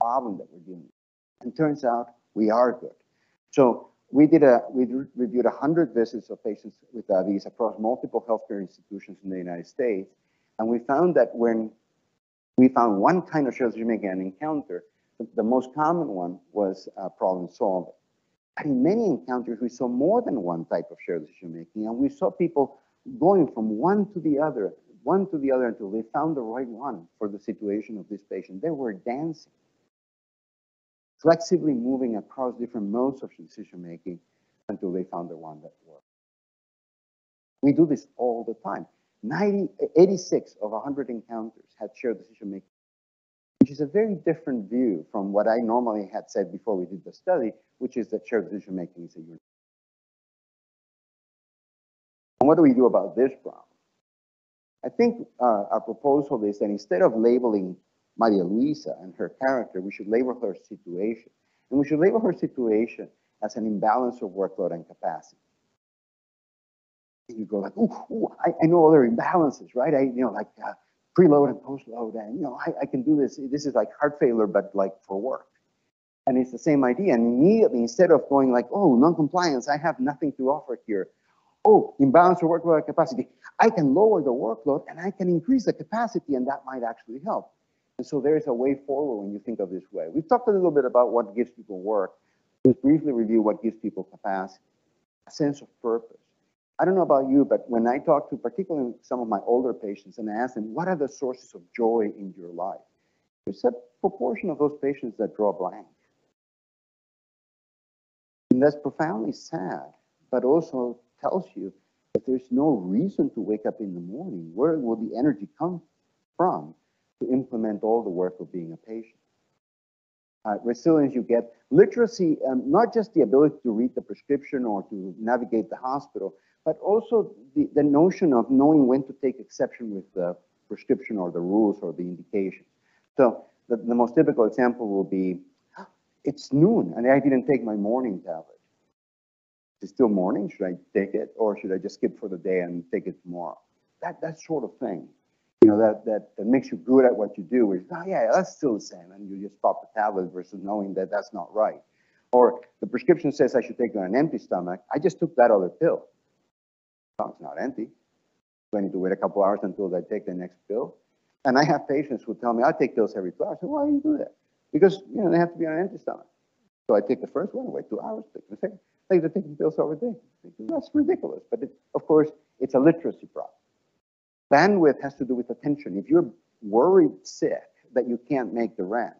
problem that we're dealing with. And turns out we are good. So we did a we reviewed 100 visits of patients with diabetes across multiple healthcare institutions in the United States, and we found that when we found one kind of an encounter. The, most common one was uh, problem solving. In many encounters, we saw more than one type of shared decision making, and we saw people going from one to the other, one to the other until they found the right one for the situation of this patient. They were dancing, flexibly moving across different modes of decision making until they found the one that worked. We do this all the time. 90, 86 of 100 encounters had shared decision making, which is a very different view from what I normally had said before we did the study, which is that shared decision making is a unit. And what do we do about this problem? I think uh, our proposal is that instead of labeling Maria Luisa and her character, we should label her situation. And we should label her situation as an imbalance of workload and capacity. And you go like, ooh, ooh I, I, know other imbalances, right? I, you know, like uh, preload and postload, and you know, I, I can do this. This is like heart failure, but like for work. And it's the same idea. And immediately, instead of going like, oh, non-compliance, I have nothing to offer here. Oh, imbalance of workload and capacity. I can lower the workload and I can increase the capacity, and that might actually help. And so there is a way forward when you think of this way. We've talked a little bit about what gives people work. Let's briefly review what gives people capacity, a sense of purpose. I don't know about you, but when I talk to particularly some of my older patients and I ask them, what are the sources of joy in your life? There's a proportion of those patients that draw blank. And that's profoundly sad, but also tells you that there's no reason to wake up in the morning. Where will the energy come from to implement all the work of being a patient? Uh, resilience you get, literacy, um, not just the ability to read the prescription or to navigate the hospital, but also the, the notion of knowing when to take exception with the prescription or the rules or the indications. So the, the most typical example will be it's noon and I didn't take my morning tablet. Is it still morning? Should I take it or should I just skip for the day and take it tomorrow? That, that sort of thing, you know, that, that, that makes you good at what you do is, oh yeah, that's still the same. And you just pop the tablet versus knowing that that's not right. Or the prescription says I should take on an empty stomach. I just took that other pill. Stomach's not empty. Do I need to wait a couple hours until I take the next pill? And I have patients who tell me, I take pills every two hours. Why do you do that? Because, you know, they have to be on an empty stomach. So I take the first one, wait two hours, take the second. They are taking pills over there. That's ridiculous. But it, of course, it's a literacy problem. Bandwidth has to do with attention. If you're worried sick that you can't make the rent,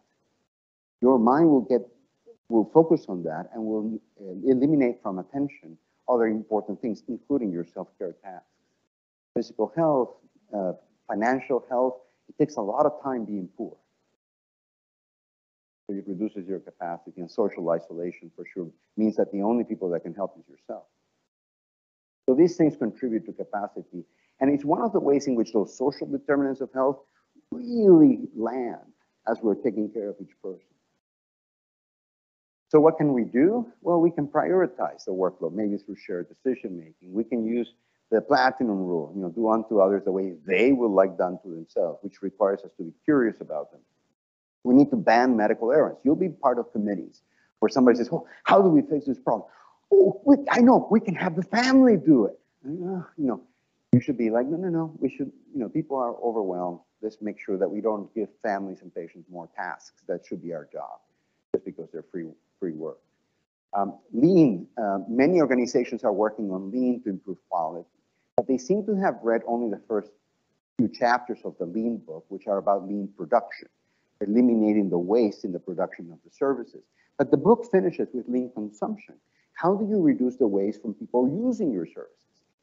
your mind will get will focus on that and will uh, eliminate from attention other important things, including your self-care tasks. Physical health, uh, financial health, it takes a lot of time being poor. So it reduces your capacity and social isolation for sure means that the only people that can help is yourself. So these things contribute to capacity. And it's one of the ways in which those social determinants of health really land as we're taking care of each person. So what can we do? Well, we can prioritize the workload, maybe through shared decision making. We can use the platinum rule, you know, do unto others the way they would like done to themselves, which requires us to be curious about them. We need to ban medical errors. You'll be part of committees where somebody says, well, how do we fix this problem? Oh, we, I know, we can have the family do it. Uh, you know, you should be like, no, no, no, we should, you know, people are overwhelmed. Let's make sure that we don't give families and patients more tasks. That should be our job, just because they're free, free work. Um, lean, uh, many organizations are working on lean to improve quality, but they seem to have read only the first few chapters of the lean book, which are about lean production eliminating the waste in the production of the services. But the book finishes with lean consumption. How do you reduce the waste from people using your services?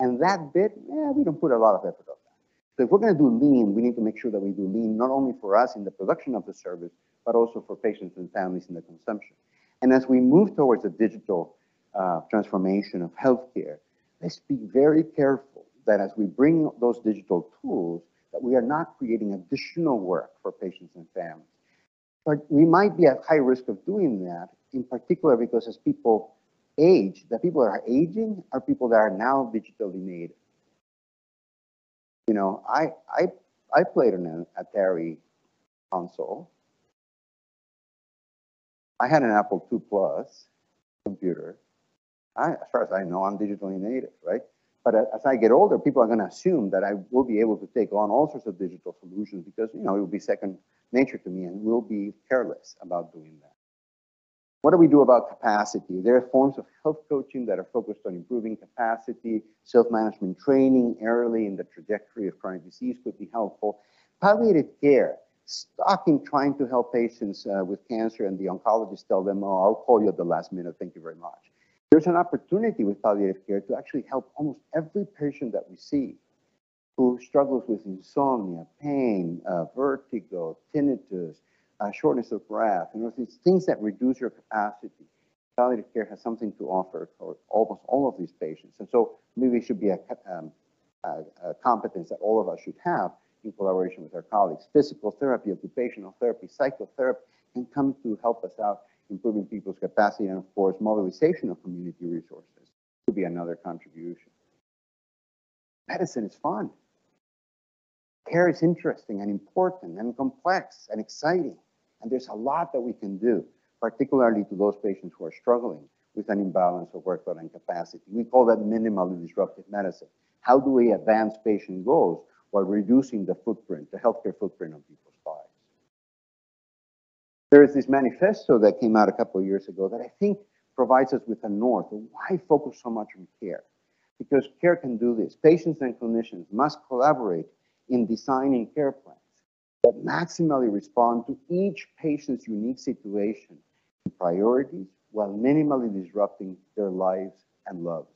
And that bit, yeah, we don't put a lot of effort on that. So if we're going to do lean, we need to make sure that we do lean not only for us in the production of the service, but also for patients and families in the consumption. And as we move towards a digital uh, transformation of healthcare, let's be very careful that as we bring those digital tools, that we are not creating additional work for patients and families. But we might be at high risk of doing that, in particular because as people age, the people that are aging are people that are now digitally native. You know, I, I, I played on an Atari console. I had an Apple II Plus computer. I, as far as I know, I'm digitally native, right? But as I get older, people are going to assume that I will be able to take on all sorts of digital solutions because, you know, it will be second nature to me and we'll be careless about doing that. What do we do about capacity? There are forms of health coaching that are focused on improving capacity, self-management training early in the trajectory of chronic disease could be helpful. Palliative care, stuck in trying to help patients uh, with cancer and the oncologists tell them, oh, I'll call you at the last minute, thank you very much. There's an opportunity with palliative care to actually help almost every patient that we see who struggles with insomnia, pain, uh, vertigo, tinnitus, uh, shortness of breath, you know, these things that reduce your capacity. palliative care has something to offer for almost all of these patients. And so maybe it should be a, um, a, a competence that all of us should have in collaboration with our colleagues. Physical therapy, occupational therapy, psychotherapy can come to help us out improving people's capacity and of course mobilization of community resources could be another contribution. Medicine is fun. Care is interesting and important and complex and exciting. And there's a lot that we can do, particularly to those patients who are struggling with an imbalance of workload and capacity. We call that minimally disruptive medicine. How do we advance patient goals while reducing the footprint, the healthcare footprint of people's lives? There is this manifesto that came out a couple of years ago that I think provides us with a north. Why focus so much on care? Because care can do this. Patients and clinicians must collaborate in designing care plans that maximally respond to each patient's unique situation and priorities while minimally disrupting their lives and loves.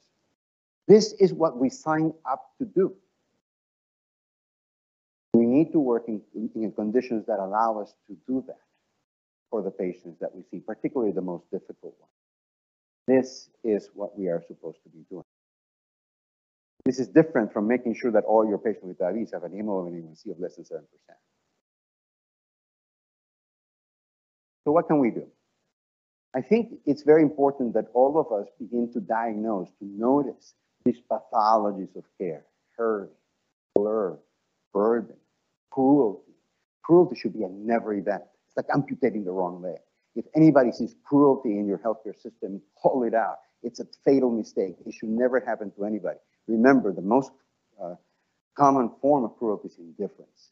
This is what we sign up to do. We need to work in, in conditions that allow us to do that for the patients that we see, particularly the most difficult ones. This is what we are supposed to be doing. This is different from making sure that all your patients with diabetes have an hemoglobin A1C of less than 7%. So what can we do? I think it's very important that all of us begin to diagnose, to notice these pathologies of care, hurry, blur, burden, cruelty. Cruelty should be a never event. It's like amputating the wrong leg. If anybody sees cruelty in your healthcare system, call it out. It's a fatal mistake. It should never happen to anybody. Remember, the most uh, common form of cruelty is indifference.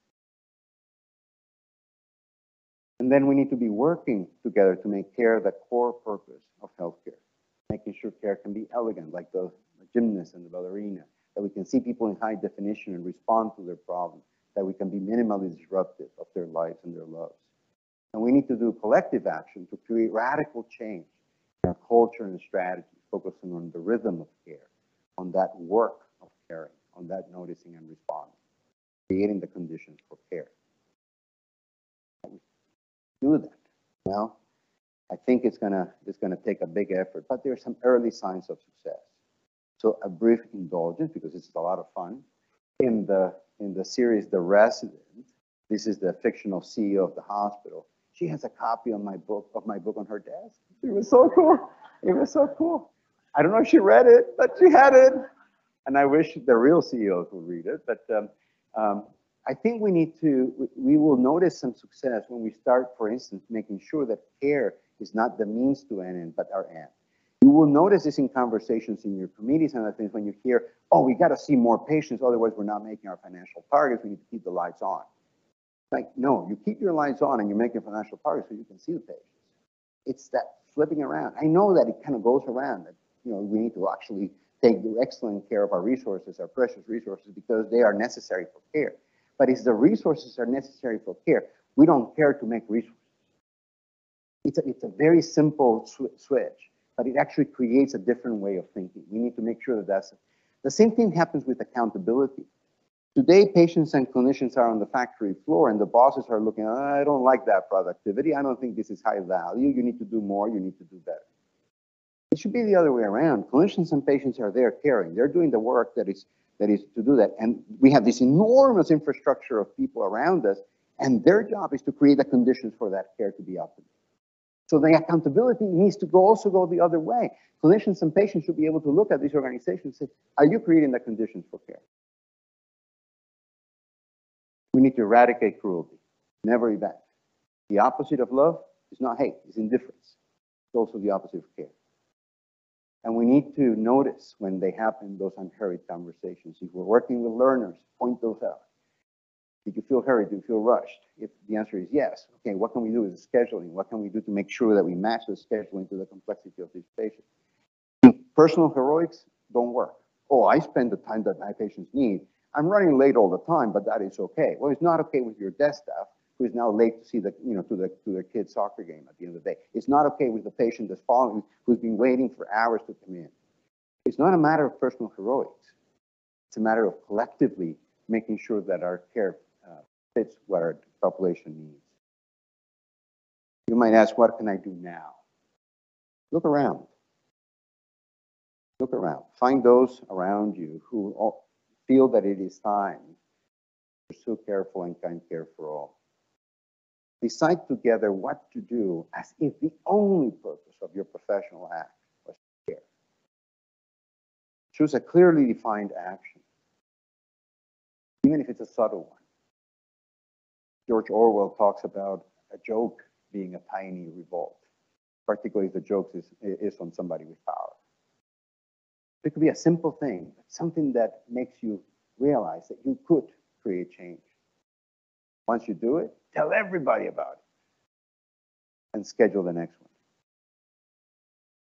And then we need to be working together to make care the core purpose of healthcare, making sure care can be elegant, like the, the gymnast and the ballerina, that we can see people in high definition and respond to their problems, that we can be minimally disruptive of their lives and their loves. And we need to do collective action to create radical change in our culture and strategy, focusing on the rhythm of care, on that work of caring, on that noticing and responding, creating the conditions for care. Do that. Well, I think it's gonna it's gonna take a big effort, but there are some early signs of success. So a brief indulgence because is a lot of fun. In the in the series The Resident, this is the fictional CEO of the hospital. She has a copy of my book of my book on her desk. It was so cool. It was so cool. I don't know if she read it, but she had it. And I wish the real CEOs would read it. But um, um, I think we need to, we will notice some success when we start, for instance, making sure that care is not the means to an end, but our end. You will notice this in conversations in your committees and other things when you hear, oh, we got to see more patients, otherwise we're not making our financial targets, we need to keep the lights on. Like, no, you keep your lights on and you're making financial targets so you can see the patients. It's that flipping around. I know that it kind of goes around that, you know, we need to actually take excellent care of our resources, our precious resources, because they are necessary for care. But if the resources are necessary for care, we don't care to make resources. It's a, it's a very simple sw switch, but it actually creates a different way of thinking. We need to make sure that that's it. The same thing happens with accountability. Today, patients and clinicians are on the factory floor and the bosses are looking, I don't like that productivity. I don't think this is high value. You need to do more. You need to do better. It should be the other way around. Clinicians and patients are there caring. They're doing the work that is that is to do that. And we have this enormous infrastructure of people around us, and their job is to create the conditions for that care to be optimal. So the accountability needs to go also go the other way. Clinicians and patients should be able to look at these organizations and say, are you creating the conditions for care? We need to eradicate cruelty, never event. The opposite of love is not hate, it's indifference. It's also the opposite of care. And we need to notice when they happen, those unhurried conversations. If we're working with learners, point those out. Did you feel hurried? Did you feel rushed? If the answer is yes, okay, what can we do with the scheduling? What can we do to make sure that we match the scheduling to the complexity of these patients? Personal heroics don't work. Oh, I spend the time that my patients need. I'm running late all the time, but that is okay. Well, it's not okay with your desk staff who is now late to see the, you know, to the to their kid's soccer game at the end of the day. It's not okay with the patient that's following, who's been waiting for hours to come in. It's not a matter of personal heroics. It's a matter of collectively making sure that our care uh, fits what our population needs. You might ask, what can I do now? Look around. Look around. Find those around you who feel that it is time to pursue careful and kind care for all. Decide together what to do as if the only purpose of your professional act was care. Choose a clearly defined action, even if it's a subtle one. George Orwell talks about a joke being a tiny revolt, particularly if the joke is, is on somebody with power. It could be a simple thing, but something that makes you realize that you could create change. Once you do it, tell everybody about it and schedule the next one.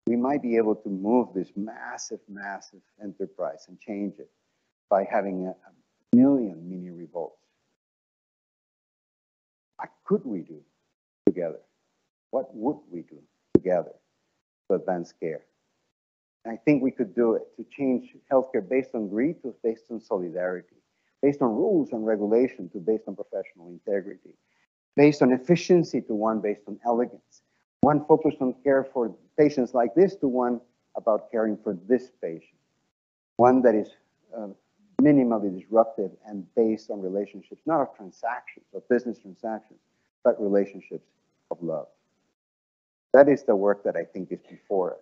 We might be able to move this massive, massive enterprise and change it by having a, million mini revolts. What could we do together? What would we do together to advance care? I think we could do it to change healthcare based on greed to based on solidarity, based on rules and regulation to based on professional integrity, based on efficiency to one based on elegance, one focused on care for patients like this to one about caring for this patient, one that is uh, minimally disruptive and based on relationships, not of transactions, of business transactions, but relationships of love. That is the work that I think is before us.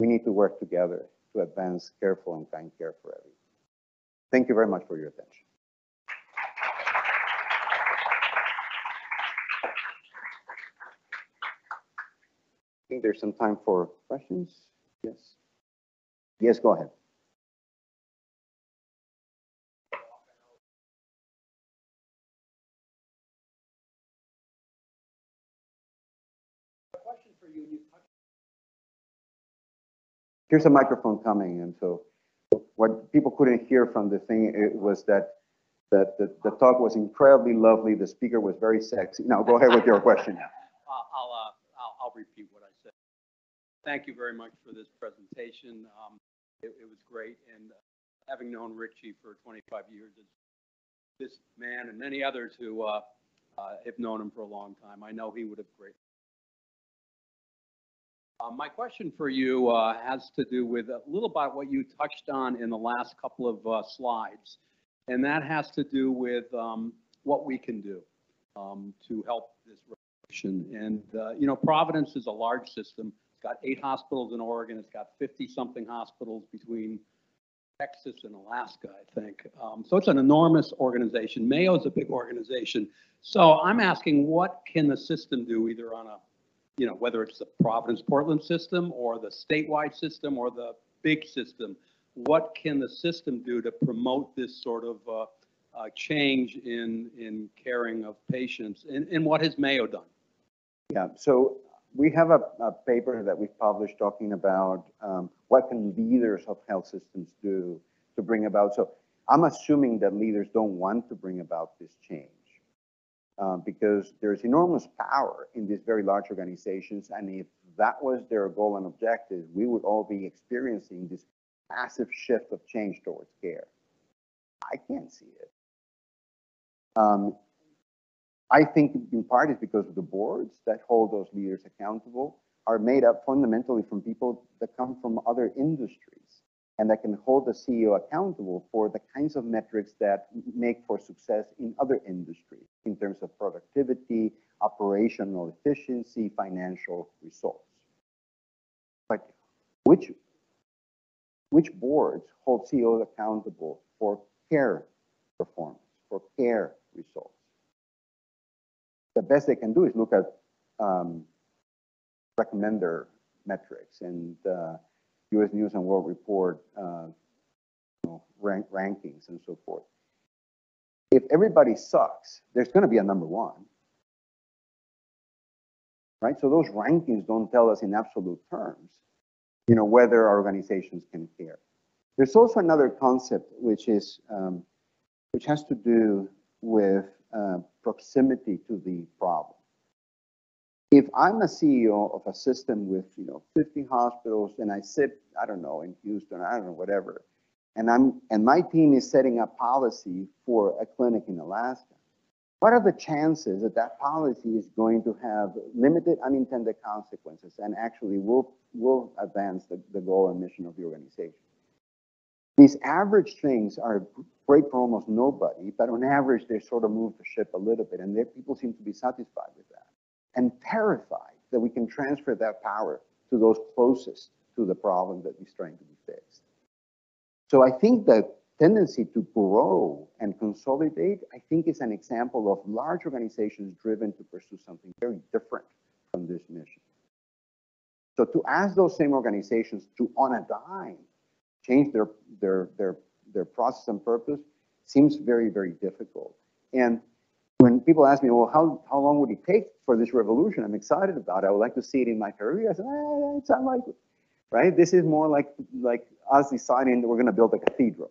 We need to work together to advance careful and kind care for everyone. Thank you very much for your attention. Think there's some time for questions. Yes. Yes, go ahead. Here's a microphone coming, and so what people couldn't hear from the thing it was that that the, the talk was incredibly lovely. The speaker was very sexy. Now go ahead with your question. I'll, uh, I'll, I'll repeat what I. Thank you very much for this presentation. Um, it, it was great, and uh, having known Richie for 25 years, this man and many others who uh, uh, have known him for a long time, I know he would have great. Uh, my question for you uh, has to do with a little about what you touched on in the last couple of uh, slides, and that has to do with um, what we can do um, to help this revolution. And you know, Providence is a large system. It's got eight hospitals in Oregon. It's got 50-something hospitals between Texas and Alaska, I think. Um, so it's an enormous organization. Mayo is a big organization. So I'm asking, what can the system do, either on a, you know, whether it's the Providence Portland system or the statewide system or the big system? What can the system do to promote this sort of uh, uh, change in in caring of patients? And, and what has Mayo done? Yeah, so we have a, a paper that we've published talking about um, what can leaders of health systems do to bring about. So I'm assuming that leaders don't want to bring about this change uh, because there's enormous power in these very large organizations. And if that was their goal and objective, we would all be experiencing this massive shift of change towards care. I can't see it. Um, I think in part is because the boards that hold those leaders accountable are made up fundamentally from people that come from other industries and that can hold the CEO accountable for the kinds of metrics that make for success in other industries in terms of productivity, operational efficiency, financial results. But which, which boards hold CEOs accountable for care performance, for care results? The best they can do is look at um, recommender metrics and uh, U.S. News and World Report uh, you know, rank, rankings and so forth. If everybody sucks, there's going to be a number one, right? So those rankings don't tell us in absolute terms, you know, whether our organizations can care. There's also another concept which is um, which has to do with uh, proximity to the problem. If I'm a CEO of a system with, you know, 50 hospitals and I sit, I don't know, in Houston, I don't know, whatever, and I'm and my team is setting up policy for a clinic in Alaska, what are the chances that that policy is going to have limited unintended consequences and actually will, will advance the, the goal and mission of the organization? These average things are great for almost nobody, but on average, they sort of move the ship a little bit, and people seem to be satisfied with that and terrified that we can transfer that power to those closest to the problem that is trying to be fixed. So I think that tendency to grow and consolidate, I think is an example of large organizations driven to pursue something very different from this mission. So to ask those same organizations to, on a dime, change their, their, their, their process and purpose seems very, very difficult. And when people ask me, well, how, how long would it take for this revolution? I'm excited about it. I would like to see it in my career. I said, eh, it's unlikely, right? This is more like, like us deciding that we're going to build a cathedral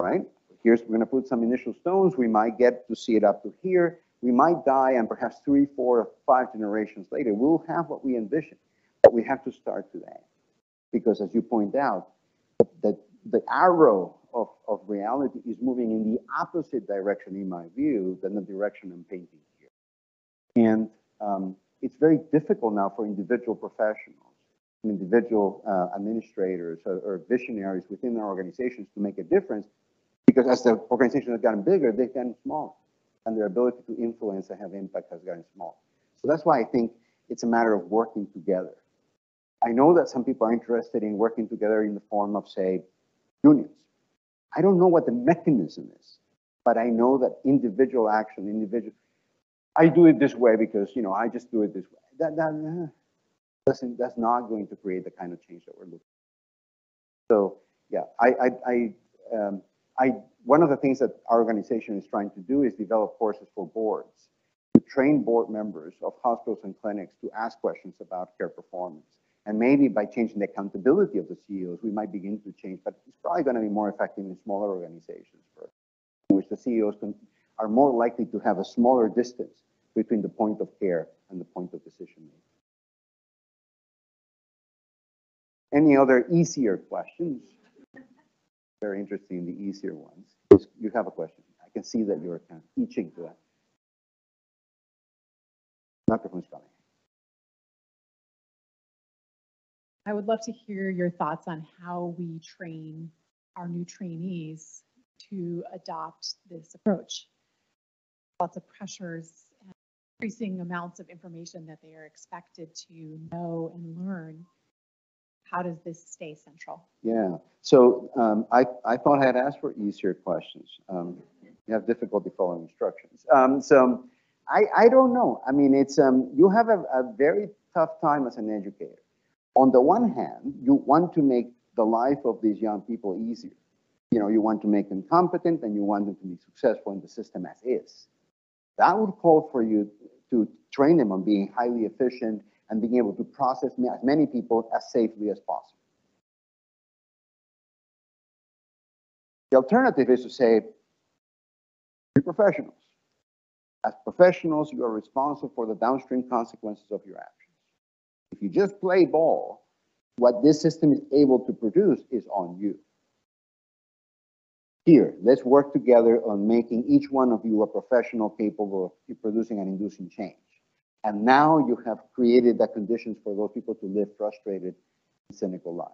right? Here's, we're gonna put some initial stones. We might get to see it up to here. We might die and perhaps three, four, five generations later, we'll have what we envision. But we have to start today. Because as you point out, the, the arrow of, of reality is moving in the opposite direction, in my view, than the direction I'm painting here. And um, it's very difficult now for individual professionals, and individual uh, administrators or, or visionaries within their organizations to make a difference because as the organization has gotten bigger, they've gotten smaller. And their ability to influence and have impact has gotten small. So that's why I think it's a matter of working together. I know that some people are interested in working together in the form of, say, unions. I don't know what the mechanism is, but I know that individual action, individual, I do it this way because, you know, I just do it this way. That, that uh, doesn't, that's not going to create the kind of change that we're looking for. So, yeah, I, I, I um, I, one of the things that our organization is trying to do is develop courses for boards to train board members of hospitals and clinics to ask questions about care performance. And maybe by changing the accountability of the CEOs, we might begin to change, but it's probably going to be more effective in smaller organizations first, in which the CEOs can, are more likely to have a smaller distance between the point of care and the point of decision making. Any other easier questions? very interesting, the easier ones. You have a question. I can see that you're kind of itching to that. Microphone's coming. I would love to hear your thoughts on how we train our new trainees to adopt this approach. Lots of pressures and increasing amounts of information that they are expected to know and learn how does this stay central? Yeah, so um, I, I thought I had asked for easier questions. Um, you have difficulty following instructions. Um, so I, I don't know. I mean, it's um, you have a, a very tough time as an educator. On the one hand, you want to make the life of these young people easier. You know, you want to make them competent and you want them to be successful in the system as is. That would call for you to train them on being highly efficient and being able to process as many people as safely as possible. The alternative is to say, be professionals. As professionals, you are responsible for the downstream consequences of your actions. If you just play ball, what this system is able to produce is on you. Here, let's work together on making each one of you a professional capable of producing and inducing change. And now you have created the conditions for those people to live frustrated and cynical lives.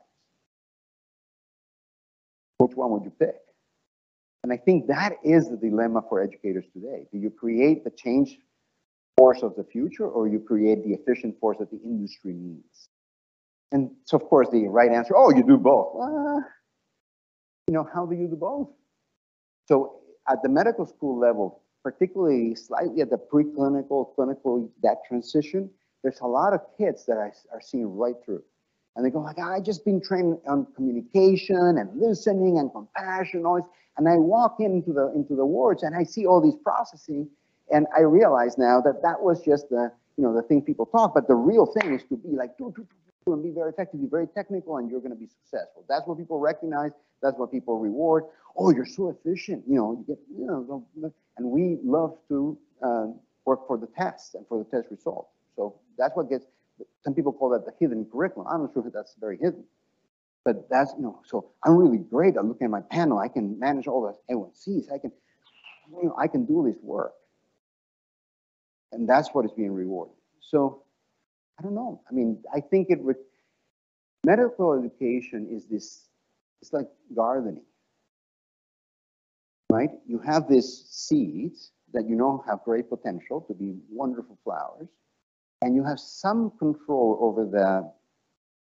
Which one would you pick? And I think that is the dilemma for educators today. Do you create the change force of the future or you create the efficient force that the industry needs? And so, of course, the right answer, oh, you do both. Uh, you know, how do you do both? So at the medical school level, particularly slightly at the preclinical, clinical, that transition, there's a lot of kids that I are seeing right through. And they go like, I just been trained on communication and listening and compassion, this. And I walk into the into the wards and I see all these processing, and I realize now that that was just the you know the thing people talk, but the real thing is to be like do do do, do and be very effective, be very technical, and you're going to be successful. That's what people recognize. That's what people reward. Oh, you're so efficient. You know, you get you know and we love to uh, work for the test and for the test result. So that's what gets, some people call that the hidden curriculum. I'm not sure if that's very hidden. But that's, you know, so I'm really great at looking at my panel. I can manage all the A1Cs. I can, you know, I can do this work. And that's what is being rewarded. So, I don't know. I mean, I think it would, medical education is this, it's like gardening. Right? You have these seeds that you know have great potential to be wonderful flowers, and you have some control over the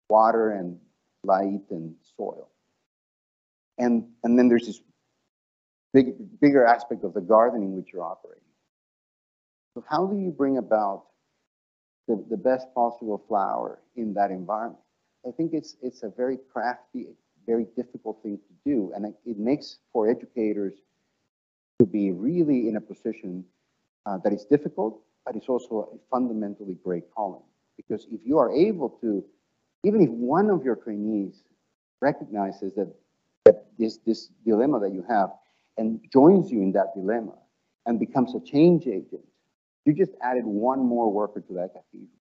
water and light and soil. And, and then there's this big, bigger aspect of the gardening which you're operating. How do you bring about the, the best possible flower in that environment? I think it's, it's a very crafty, very difficult thing to do. And it, it makes for educators to be really in a position uh, that is difficult, but it's also a fundamentally great calling. Because if you are able to, even if one of your trainees recognizes that, that this, this dilemma that you have and joins you in that dilemma and becomes a change agent, you just added one more worker to that cathedral.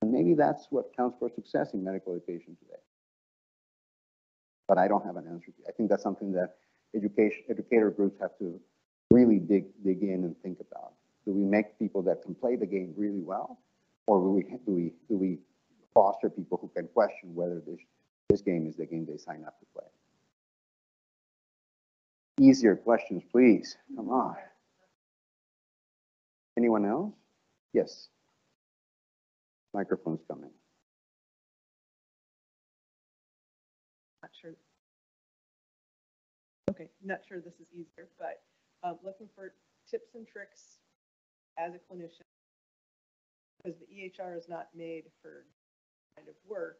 And maybe that's what counts for success in medical education today. But I don't have an answer. I think that's something that education educator groups have to really dig dig in and think about. Do we make people that can play the game really well, or do we do we do we foster people who can question whether this this game is the game they sign up to play? Easier questions, please. Come on. Anyone else? Yes. Microphone's coming. Not sure. Okay, not sure this is easier, but um, looking for tips and tricks as a clinician. Because the EHR is not made for kind of work,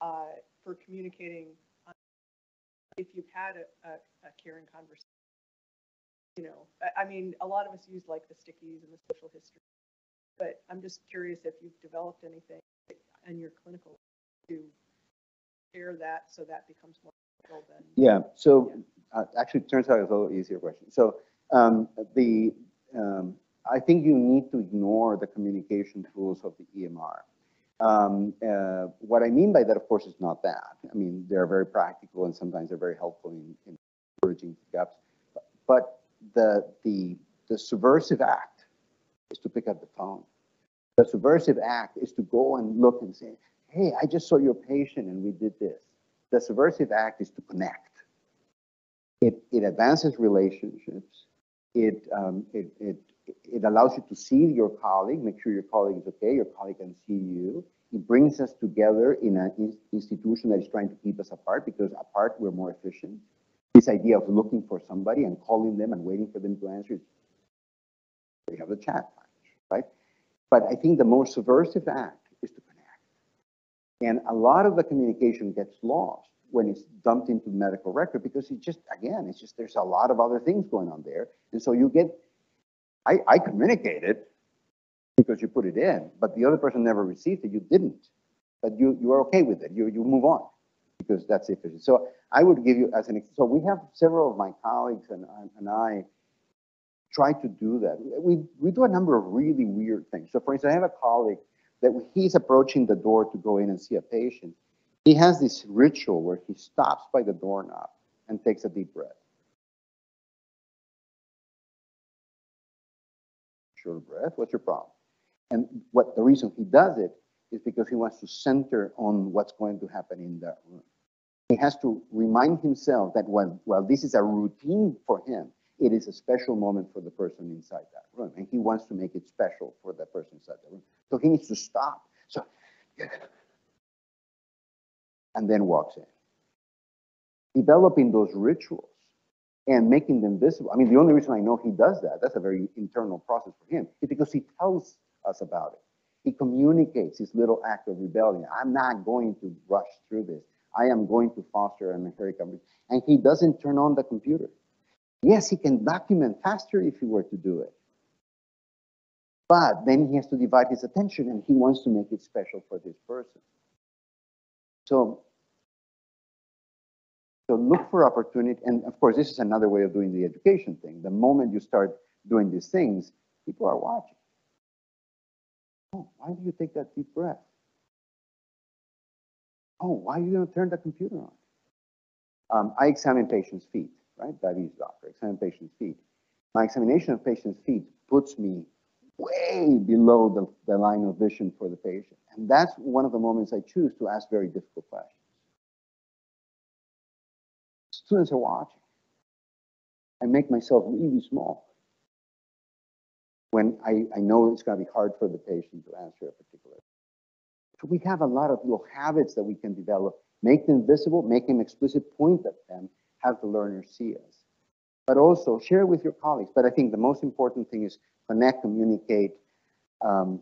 uh, for communicating. uh, If you've had a, a, a caring conversation, you know, I, I mean, a lot of us use like the stickies and the social history. But I'm just curious if you've developed anything in your clinical to share that so that becomes more than. Yeah, so uh, actually, it turns out it's a little easier question. So um, the, um, I think you need to ignore the communication tools of the EMR. Um, uh, what I mean by that, of course, is not that. I mean, they're very practical and sometimes they're very helpful in, in bridging gaps. But the, the, the subversive act is to pick up the phone. The subversive act is to go and look and say, hey, I just saw your patient and we did this. The subversive act is to connect. It, it advances relationships. It, um, it, it, it allows you to see your colleague, make sure your colleague is okay, your colleague can see you. It brings us together in an institution that is trying to keep us apart because apart we're more efficient. This idea of looking for somebody and calling them and waiting for them to answer, we have the chat, right? But I think the most subversive act is to connect. And a lot of the communication gets lost when it's dumped into medical record because it just, again, it's just, there's a lot of other things going on there. And so you get, I, I communicated because you put it in, but the other person never received it, you didn't. But you, you are okay with it, you, you move on because that's efficient. So I would give you as an, so we have several of my colleagues and, and I try to do that. We, we do a number of really weird things. So for instance, I have a colleague that he's approaching the door to go in and see a patient, he has this ritual where he stops by the doorknob and takes a deep breath. Short breath, what's your problem? And what the reason he does it is because he wants to center on what's going to happen in that room. He has to remind himself that while, while this is a routine for him, it is a special moment for the person inside that room. And he wants to make it special for the person inside the room. So he needs to stop. So, and then walks in. Developing those rituals and making them visible. I mean, the only reason I know he does that, that's a very internal process for him, is because he tells us about it. He communicates his little act of rebellion. I'm not going to rush through this. I am going to foster an empiric And he doesn't turn on the computer. Yes, he can document faster if he were to do it. But then he has to divide his attention and he wants to make it special for this person. So, so look for opportunity. And of course, this is another way of doing the education thing. The moment you start doing these things, people are watching. Oh, why do you take that deep breath? Oh, why are you going to turn the computer on? Um, I examine patients' feet, right? Diabetes doctor, examine patients' feet. My examination of patients' feet puts me way below the, the line of vision for the patient. And that's one of the moments I choose to ask very difficult questions. Students are watching. I make myself really small when I, I know it's going to be hard for the patient to answer a particular. So we have a lot of little habits that we can develop. Make them visible, make them explicit, point at them, have the learner see us. But also share with your colleagues. But I think the most important thing is connect, communicate, um,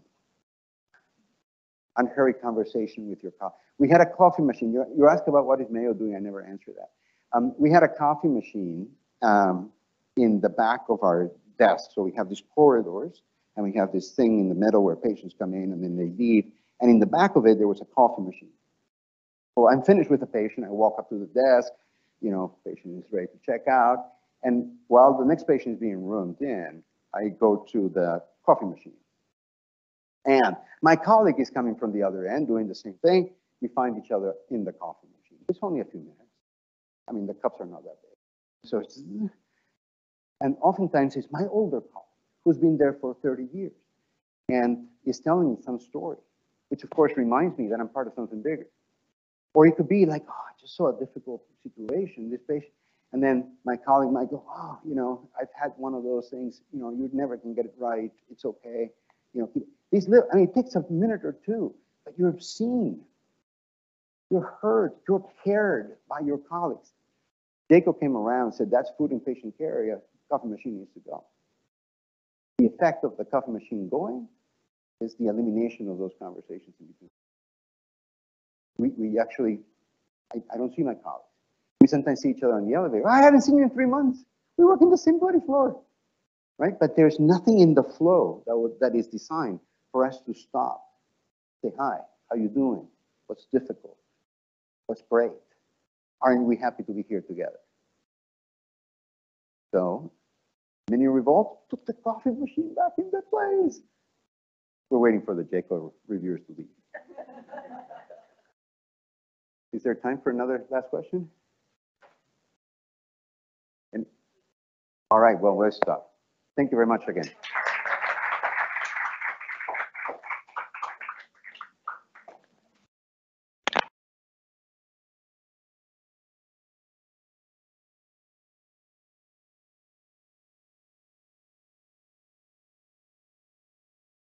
unhurried conversation with your colleagues. We had a coffee machine. You, you asked about what is Mayo doing. I never answered that. Um, we had a coffee machine um, in the back of our desk. So we have these corridors and we have this thing in the middle where patients come in and then they leave. And in the back of it, there was a coffee machine. So I'm finished with the patient. I walk up to the desk, you know, patient is ready to check out. And while the next patient is being roomed in, I go to the coffee machine. And my colleague is coming from the other end doing the same thing. We find each other in the coffee machine. It's only a few minutes. I mean, the cups are not that big. So it's, and oftentimes it's my older colleague who's been there for 30 years and is telling me some story, which of course reminds me that I'm part of something bigger. Or it could be like, oh, I just saw a difficult situation, this patient. And then my colleague might go, oh, you know, I've had one of those things, you know, you never can get it right. It's okay. You know, these little, I mean, it takes a minute or two, but you're seen. You're heard. You're cared by your colleagues. JCAHO came around and said, that's food and patient care area. Coffee machine needs to go. The effect of the coffee machine going is the elimination of those conversations in between. We, we actually, I, I don't see my colleagues. We sometimes see each other on the elevator. I haven't seen you in three months. We work in the same body floor, right? But there's nothing in the flow that, would, that is designed for us to stop. Say hi, how you doing? What's difficult? What's great? Aren't we happy to be here together? So, mini revolt put the coffee machine back in the place. We're waiting for the JCAHO reviewers to leave. Is there time for another last question? And, all right, well, let's stop. Thank you very much again.